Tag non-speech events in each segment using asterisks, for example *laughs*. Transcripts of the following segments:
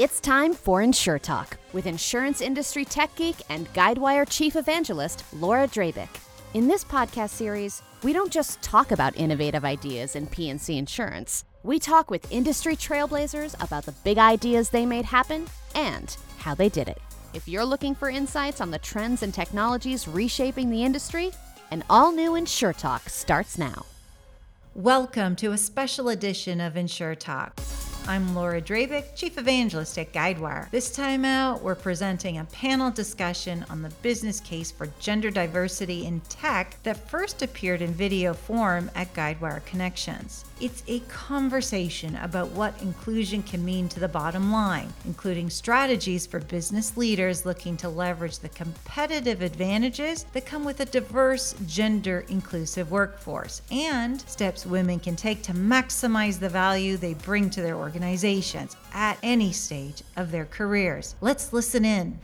It's time for Insure Talk with insurance industry tech geek and Guidewire chief evangelist Laura Drabik. In this podcast series, we don't just talk about innovative ideas in P&C insurance. We talk with industry trailblazers about the big ideas they made happen and how they did it. If you're looking for insights on the trends and technologies reshaping the industry, an all new Insure Talk starts now. Welcome to a special edition of Insure Talk. I'm Laura Drabik, Chief Evangelist at Guidewire. This time out, we're presenting a panel discussion on the business case for gender diversity in tech that first appeared in video form at Guidewire Connections. It's a conversation about what inclusion can mean to the bottom line, including strategies for business leaders looking to leverage the competitive advantages that come with a diverse, gender inclusive workforce, and steps women can take to maximize the value they bring to their organization organizations at any stage of their careers. Let's listen in.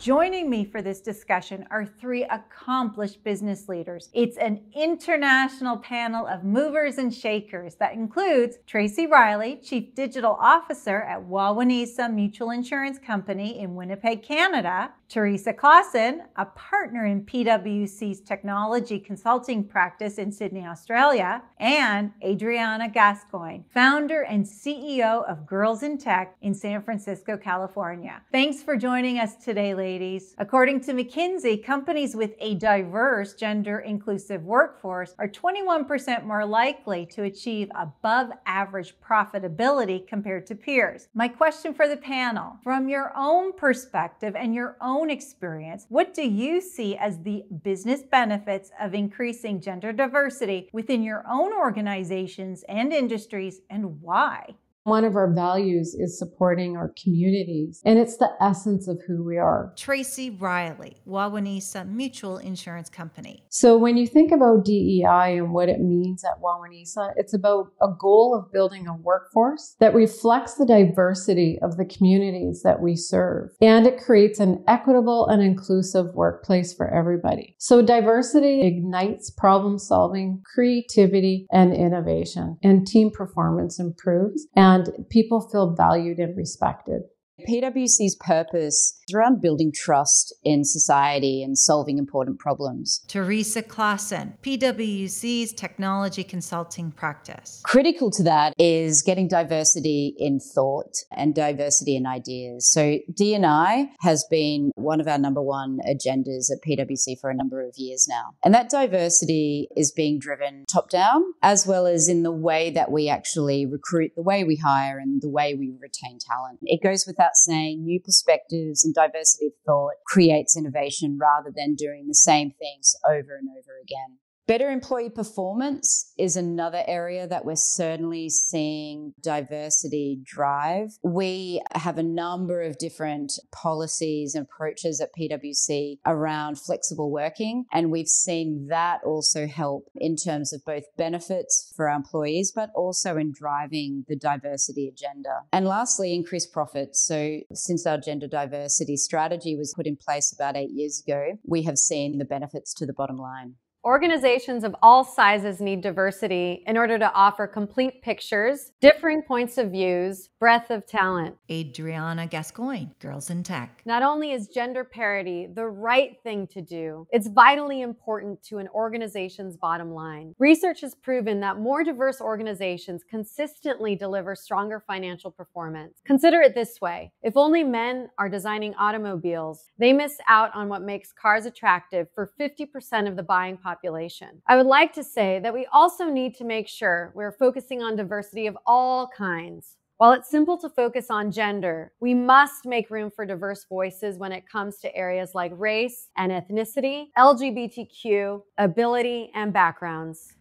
Joining me for this discussion are three accomplished business leaders. It's an international panel of movers and shakers that includes Tracy Riley, Chief Digital Officer at Wawanesa Mutual Insurance Company in Winnipeg, Canada, Teresa Clausen, a partner in PwC's technology consulting practice in Sydney, Australia, and Adriana Gascoigne, founder and CEO of Girls in Tech in San Francisco, California. Thanks for joining us today, ladies. According to McKinsey, companies with a diverse gender inclusive workforce are 21% more likely to achieve above average profitability compared to peers. My question for the panel from your own perspective and your own own experience, what do you see as the business benefits of increasing gender diversity within your own organizations and industries, and why? One of our values is supporting our communities, and it's the essence of who we are. Tracy Riley, Wawanesa Mutual Insurance Company. So, when you think about DEI and what it means at Wawanesa, it's about a goal of building a workforce that reflects the diversity of the communities that we serve, and it creates an equitable and inclusive workplace for everybody. So, diversity ignites problem solving, creativity, and innovation, and team performance improves. And and people feel valued and respected. PwC's purpose is around building trust in society and solving important problems. Teresa Clausen, PwC's technology consulting practice. Critical to that is getting diversity in thought and diversity in ideas. So D&I has been one of our number one agendas at PwC for a number of years now. And that diversity is being driven top down as well as in the way that we actually recruit, the way we hire and the way we retain talent. It goes without saying new perspectives and diversity of thought creates innovation rather than doing the same things over and over again. Better employee performance is another area that we're certainly seeing diversity drive. We have a number of different policies and approaches at PwC around flexible working, and we've seen that also help in terms of both benefits for our employees, but also in driving the diversity agenda. And lastly, increased profits. So, since our gender diversity strategy was put in place about eight years ago, we have seen the benefits to the bottom line. Organizations of all sizes need diversity in order to offer complete pictures, differing points of views, breadth of talent. Adriana Gascoigne, Girls in Tech. Not only is gender parity the right thing to do, it's vitally important to an organization's bottom line. Research has proven that more diverse organizations consistently deliver stronger financial performance. Consider it this way if only men are designing automobiles, they miss out on what makes cars attractive for 50% of the buying population population. I would like to say that we also need to make sure we're focusing on diversity of all kinds. While it's simple to focus on gender, we must make room for diverse voices when it comes to areas like race and ethnicity, LGBTQ, ability, and backgrounds.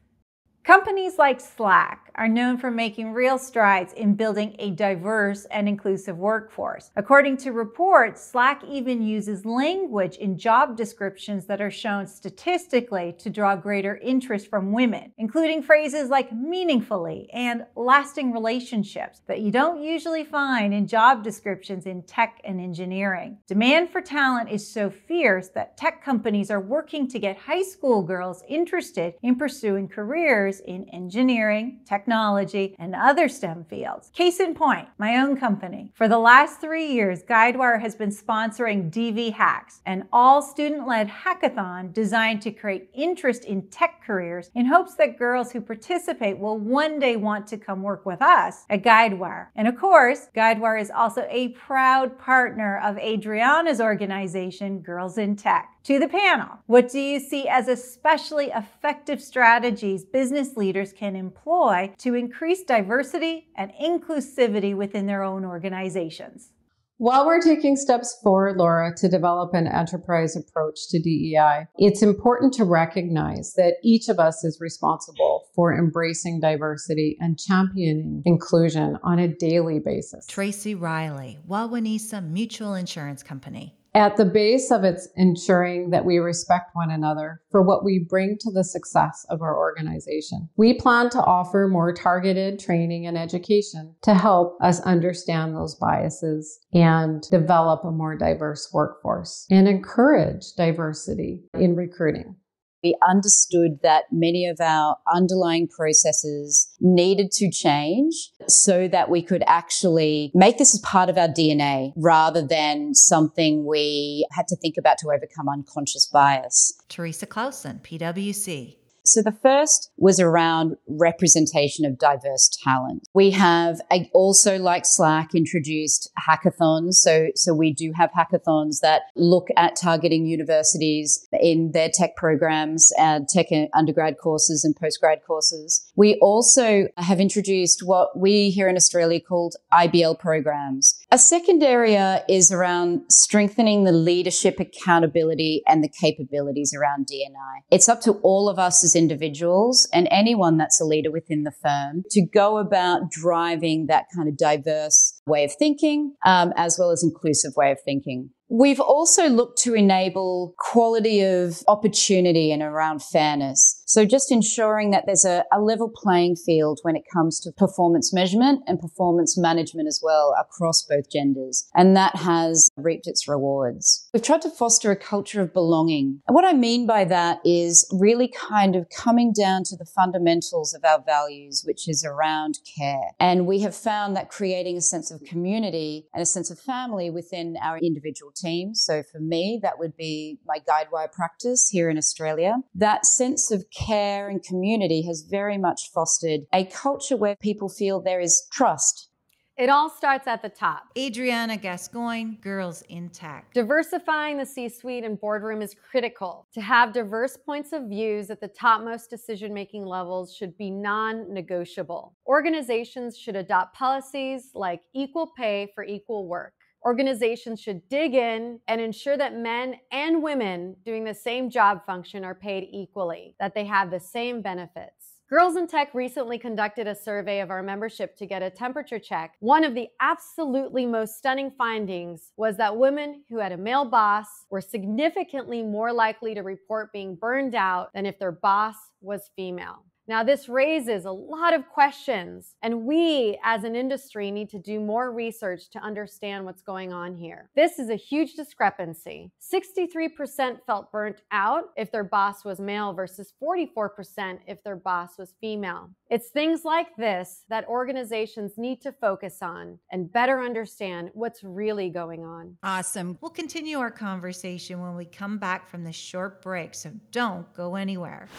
Companies like Slack are known for making real strides in building a diverse and inclusive workforce. According to reports, Slack even uses language in job descriptions that are shown statistically to draw greater interest from women, including phrases like meaningfully and lasting relationships that you don't usually find in job descriptions in tech and engineering. Demand for talent is so fierce that tech companies are working to get high school girls interested in pursuing careers careers in engineering, technology, and other STEM fields. Case in point, my own company. For the last three years, Guidewire has been sponsoring DV Hacks, an all student led hackathon designed to create interest in tech careers in hopes that girls who participate will one day want to come work with us at Guidewire. And of course, Guidewire is also a proud partner of Adriana's organization, Girls in Tech. To the panel, what do you see as especially effective strategies business leaders can employ to increase diversity and inclusivity within their own organizations? While we're taking steps forward, Laura, to develop an enterprise approach to DEI, it's important to recognize that each of us is responsible for embracing diversity and championing inclusion on a daily basis. Tracy Riley, Wawanesa Mutual Insurance Company. At the base of it's ensuring that we respect one another for what we bring to the success of our organization. We plan to offer more targeted training and education to help us understand those biases and develop a more diverse workforce and encourage diversity in recruiting we understood that many of our underlying processes needed to change so that we could actually make this as part of our DNA rather than something we had to think about to overcome unconscious bias. Teresa Clausen, PwC. So the first was around representation of diverse talent. We have also, like Slack, introduced hackathons. So, so we do have hackathons that look at targeting universities in their tech programs uh, and tech undergrad courses and postgrad courses. We also have introduced what we here in Australia called IBL programs. A second area is around strengthening the leadership accountability and the capabilities around D&I. It's up to all of us as individuals and anyone that's a leader within the firm to go about driving that kind of diverse way of thinking, um, as well as inclusive way of thinking. We've also looked to enable quality of opportunity and around fairness. So just ensuring that there's a, a, level playing field when it comes to performance measurement and performance management as well across both genders. And that has reaped its rewards. We've tried to foster a culture of belonging. And what I mean by that is really kind of coming down to the fundamentals of our values, which is around care. And we have found that creating a sense of community and a sense of family within our individual team. So for me, that would be my Guidewire practice here in Australia. That sense of care and community has very much fostered a culture where people feel there is trust it all starts at the top. Adriana Gascoigne, Girls in Tech. Diversifying the C suite and boardroom is critical. To have diverse points of views at the topmost decision making levels should be non negotiable. Organizations should adopt policies like equal pay for equal work. Organizations should dig in and ensure that men and women doing the same job function are paid equally, that they have the same benefits. Girls in Tech recently conducted a survey of our membership to get a temperature check. One of the absolutely most stunning findings was that women who had a male boss were significantly more likely to report being burned out than if their boss was female. Now, this raises a lot of questions, and we as an industry need to do more research to understand what's going on here. This is a huge discrepancy. 63% felt burnt out if their boss was male versus 44% if their boss was female. It's things like this that organizations need to focus on and better understand what's really going on. Awesome. We'll continue our conversation when we come back from this short break, so don't go anywhere.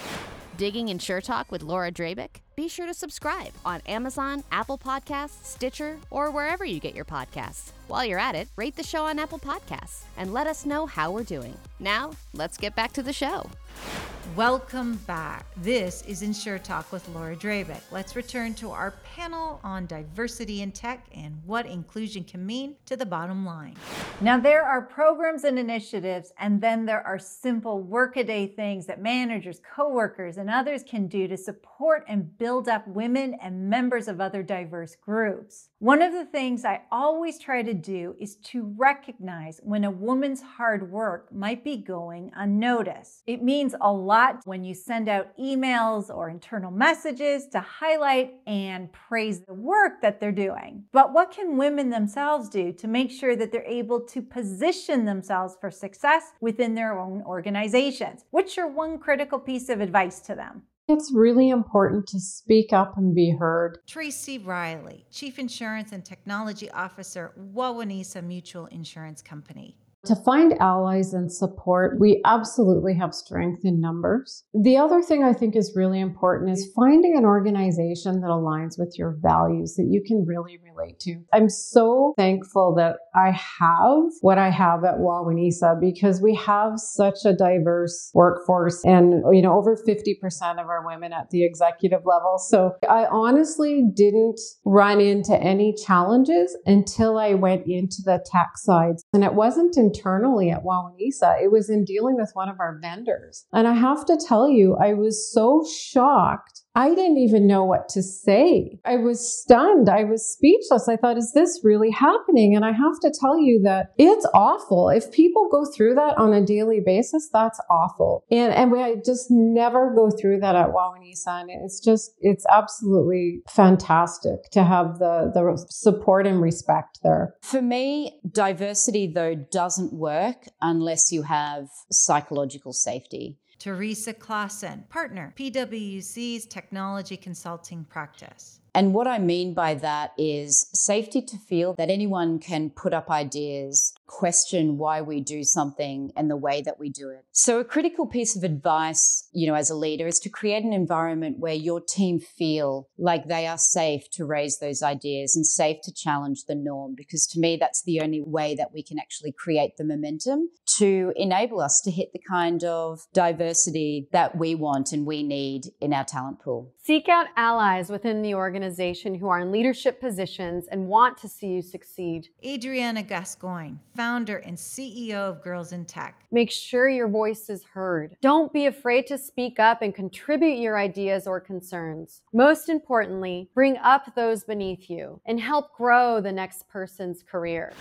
Digging Insure Talk with Laura Drabik? Be sure to subscribe on Amazon, Apple Podcasts, Stitcher, or wherever you get your podcasts. While you're at it, rate the show on Apple Podcasts and let us know how we're doing. Now, let's get back to the show. Welcome back. This is Insure Talk with Laura Drabik. Let's return to our panel on diversity in tech and what inclusion can mean to the bottom line. Now, there are programs and initiatives, and then there are simple workaday things that managers, coworkers, and others can do to support and build up women and members of other diverse groups. One of the things I always try to do is to recognize when a woman's hard work might be going unnoticed. It means a lot when you send out emails or internal messages to highlight and praise the work that they're doing. But what can women themselves do to make sure that they're able to position themselves for success within their own organizations? What's your one critical piece of advice to them? It's really important to speak up and be heard. Tracy Riley, Chief Insurance and Technology Officer, Wawanesa Mutual Insurance Company. To find allies and support, we absolutely have strength in numbers. The other thing I think is really important is finding an organization that aligns with your values that you can really relate to. I'm so thankful that I have what I have at Wawanesa because we have such a diverse workforce and, you know, over 50% of our women at the executive level. So I honestly didn't run into any challenges until I went into the tech side. And it wasn't in internally at Wawanesa. It was in dealing with one of our vendors. And I have to tell you, I was so shocked I didn't even know what to say. I was stunned. I was speechless. I thought, is this really happening? And I have to tell you that it's awful. If people go through that on a daily basis, that's awful. And, and we just never go through that at Wawanesa. And it's just, it's absolutely fantastic to have the, the support and respect there. For me, diversity though doesn't work unless you have psychological safety. Teresa Clausen, partner, PwC's technology consulting practice. And what I mean by that is safety to feel that anyone can put up ideas, question why we do something and the way that we do it. So a critical piece of advice, you know, as a leader is to create an environment where your team feel like they are safe to raise those ideas and safe to challenge the norm because to me that's the only way that we can actually create the momentum to enable us to hit the kind of diversity that we want and we need in our talent pool. Seek out allies within the organization who are in leadership positions and want to see you succeed. Adriana Gascoigne, founder and CEO of Girls in Tech. Make sure your voice is heard. Don't be afraid to speak up and contribute your ideas or concerns. Most importantly, bring up those beneath you and help grow the next person's career.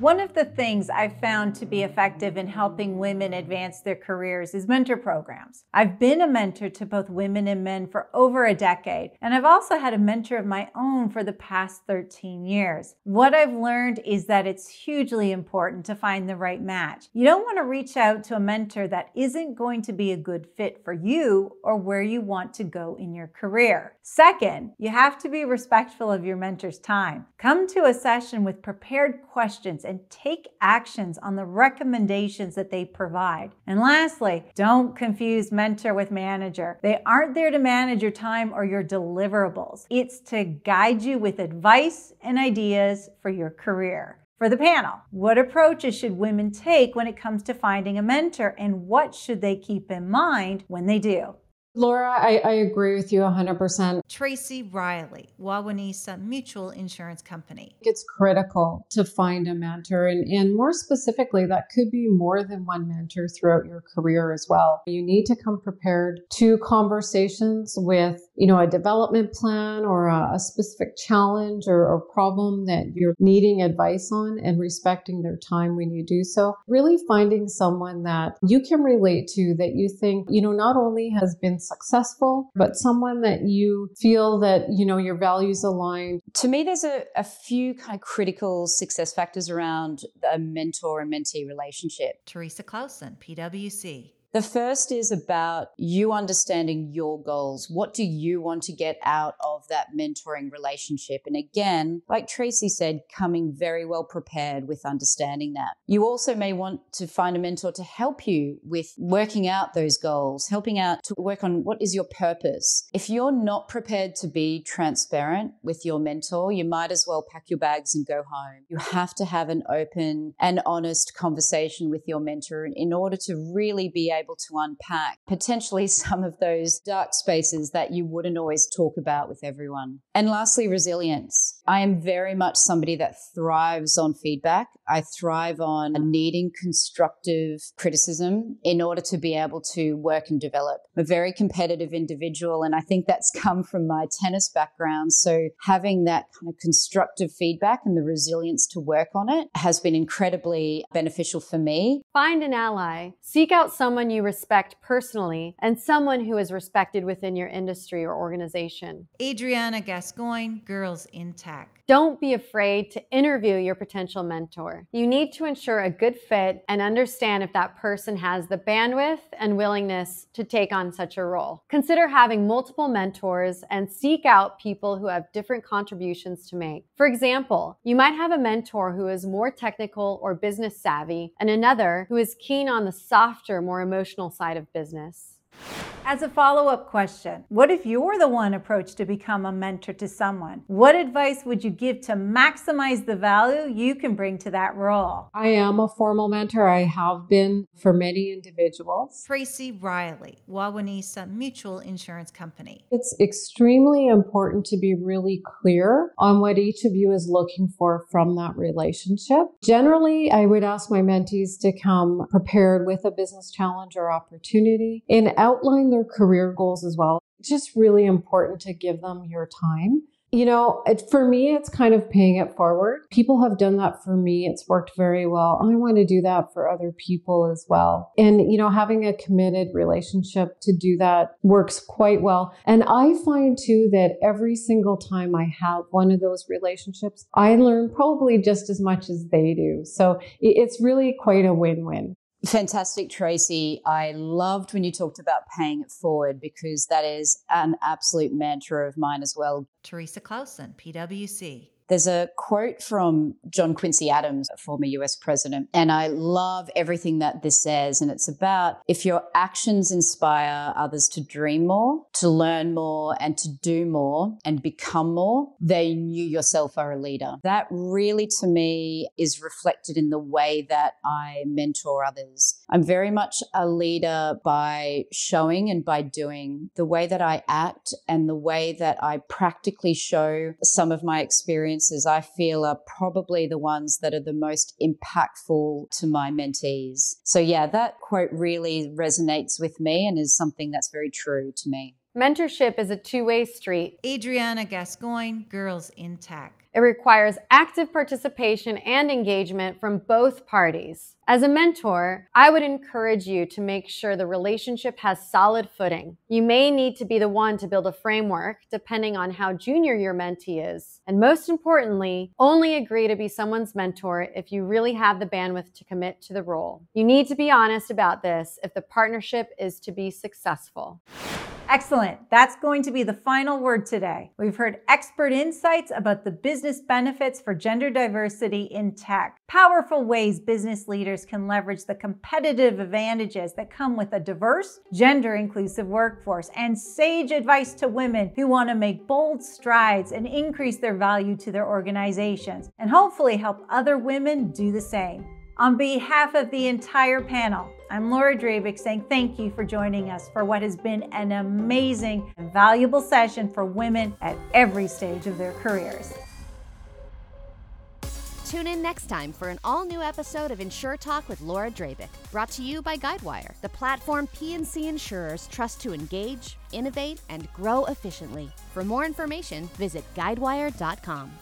One of the things I've found to be effective in helping women advance their careers is mentor programs. I've been a mentor to both women and men for over a decade, and I've also had a mentor of my own for the past 13 years. What I've learned is that it's hugely important to find the right match. You don't want to reach out to a mentor that isn't going to be a good fit for you or where you want to go in your career. Second, you have to be respectful of your mentor's time. Come to a session with prepared questions and take actions on the recommendations that they provide. And lastly, don't confuse mentor with manager. They aren't there to manage your time or your deliverables. It's to guide you with advice and ideas for your career. For the panel, what approaches should women take when it comes to finding a mentor and what should they keep in mind when they do? Laura, I, I, agree with you 100%. Tracy Riley, Wawanesa Mutual Insurance Company. It's critical to find a mentor, and, and more specifically, that could be more than one mentor throughout your career as well. You need to come prepared to conversations with, you know, a development plan or a, a specific challenge or, or problem that you're needing advice on and respecting their time when you do so. Really finding someone that you can relate to that you think, you know, not only has been successful, but someone that you feel that, you know, your values align. To me, there's a, a few kind of critical success factors around a mentor and mentee relationship. Teresa Clausen, PwC. The first is about you understanding your goals. What do you want to get out of that mentoring relationship? And again, like Tracy said, coming very well prepared with understanding that. You also may want to find a mentor to help you with working out those goals, helping out to work on what is your purpose. If you're not prepared to be transparent with your mentor, you might as well pack your bags and go home. You have to have an open and honest conversation with your mentor in order to really be able able to unpack potentially *laughs* some of those dark spaces that you wouldn't always talk about with everyone. And lastly, resilience. I am very much somebody that thrives on feedback. I thrive on needing constructive criticism in order to be able to work and develop. I'm a very competitive individual, and I think that's *laughs* come from my tennis background. So having that kind of constructive feedback and the resilience to work on it has been incredibly beneficial for me. Find an ally. Seek out someone you respect personally and someone who is respected within your industry or organization. Adriana Gascoigne, Girls in Tech. Don't be afraid to interview your potential mentor. You need to ensure a good fit and understand if that person has the bandwidth and willingness to take on such a role. Consider having multiple mentors and seek out people who have different contributions to make. For example, you might have a mentor who is more technical or business savvy and another who is keen on the softer, more emotional side of business. As a follow up question, what if you're the one approached to become a mentor to someone? What advice would you give to maximize the value you can bring to that role? I am a formal mentor. I have been for many individuals. Tracy Riley, Wawanesa Mutual Insurance Company. It's extremely important to be really clear on what each of you is looking for from that relationship. Generally, I would ask my mentees to come prepared with a business challenge or opportunity and outline their career goals as well. It's just really important to give them your time. You know, it, for me, it's kind of paying it forward. People have done that for me. It's worked very well. I want to do that for other people as well. And, you know, having a committed relationship to do that works quite well. And I find too that every single time I have one of those relationships, I learn probably just as much as they do. So it's really quite a win win. Fantastic, Tracy. I loved when you talked about paying it forward because that is an absolute mantra of mine as well. Teresa Clausen, PwC. There's a quote from John Quincy Adams, a former US president, and I love everything that this says. And it's about if your actions inspire others to dream more, to learn more, and to do more and become more, then you yourself are a leader. That really, to me, is reflected in the way that I mentor others. I'm very much a leader by showing and by doing the way that I act and the way that I practically show some of my experience experiences I feel are probably the ones that are the most impactful to my mentees. So, yeah, that quote really resonates with me and is something that's very true to me. Mentorship is a two way street. Adriana Gascoigne, Girls in Tech. It requires active participation and engagement from both parties. As a mentor, I would encourage you to make sure the relationship has solid footing. You may need to be the one to build a framework depending on how junior your mentee is. And most importantly, only agree to be someone's mentor if you really have the bandwidth to commit to the role. You need to be honest about this if the partnership is to be successful. Excellent. That's going to be the final word today. We've heard expert insights about the business benefits for gender diversity in tech, powerful ways business leaders can leverage the competitive advantages that come with a diverse, gender inclusive workforce, and sage advice to women who want to make bold strides and increase their value to their organizations, and hopefully help other women do the same. On behalf of the entire panel, I'm Laura Drabik saying thank you for joining us for what has been an amazing and valuable session for women at every stage of their careers. Tune in next time for an all new episode of Insure Talk with Laura Drabik, brought to you by Guidewire, the platform P&C insurers trust to engage, innovate, and grow efficiently. For more information, visit guidewire.com.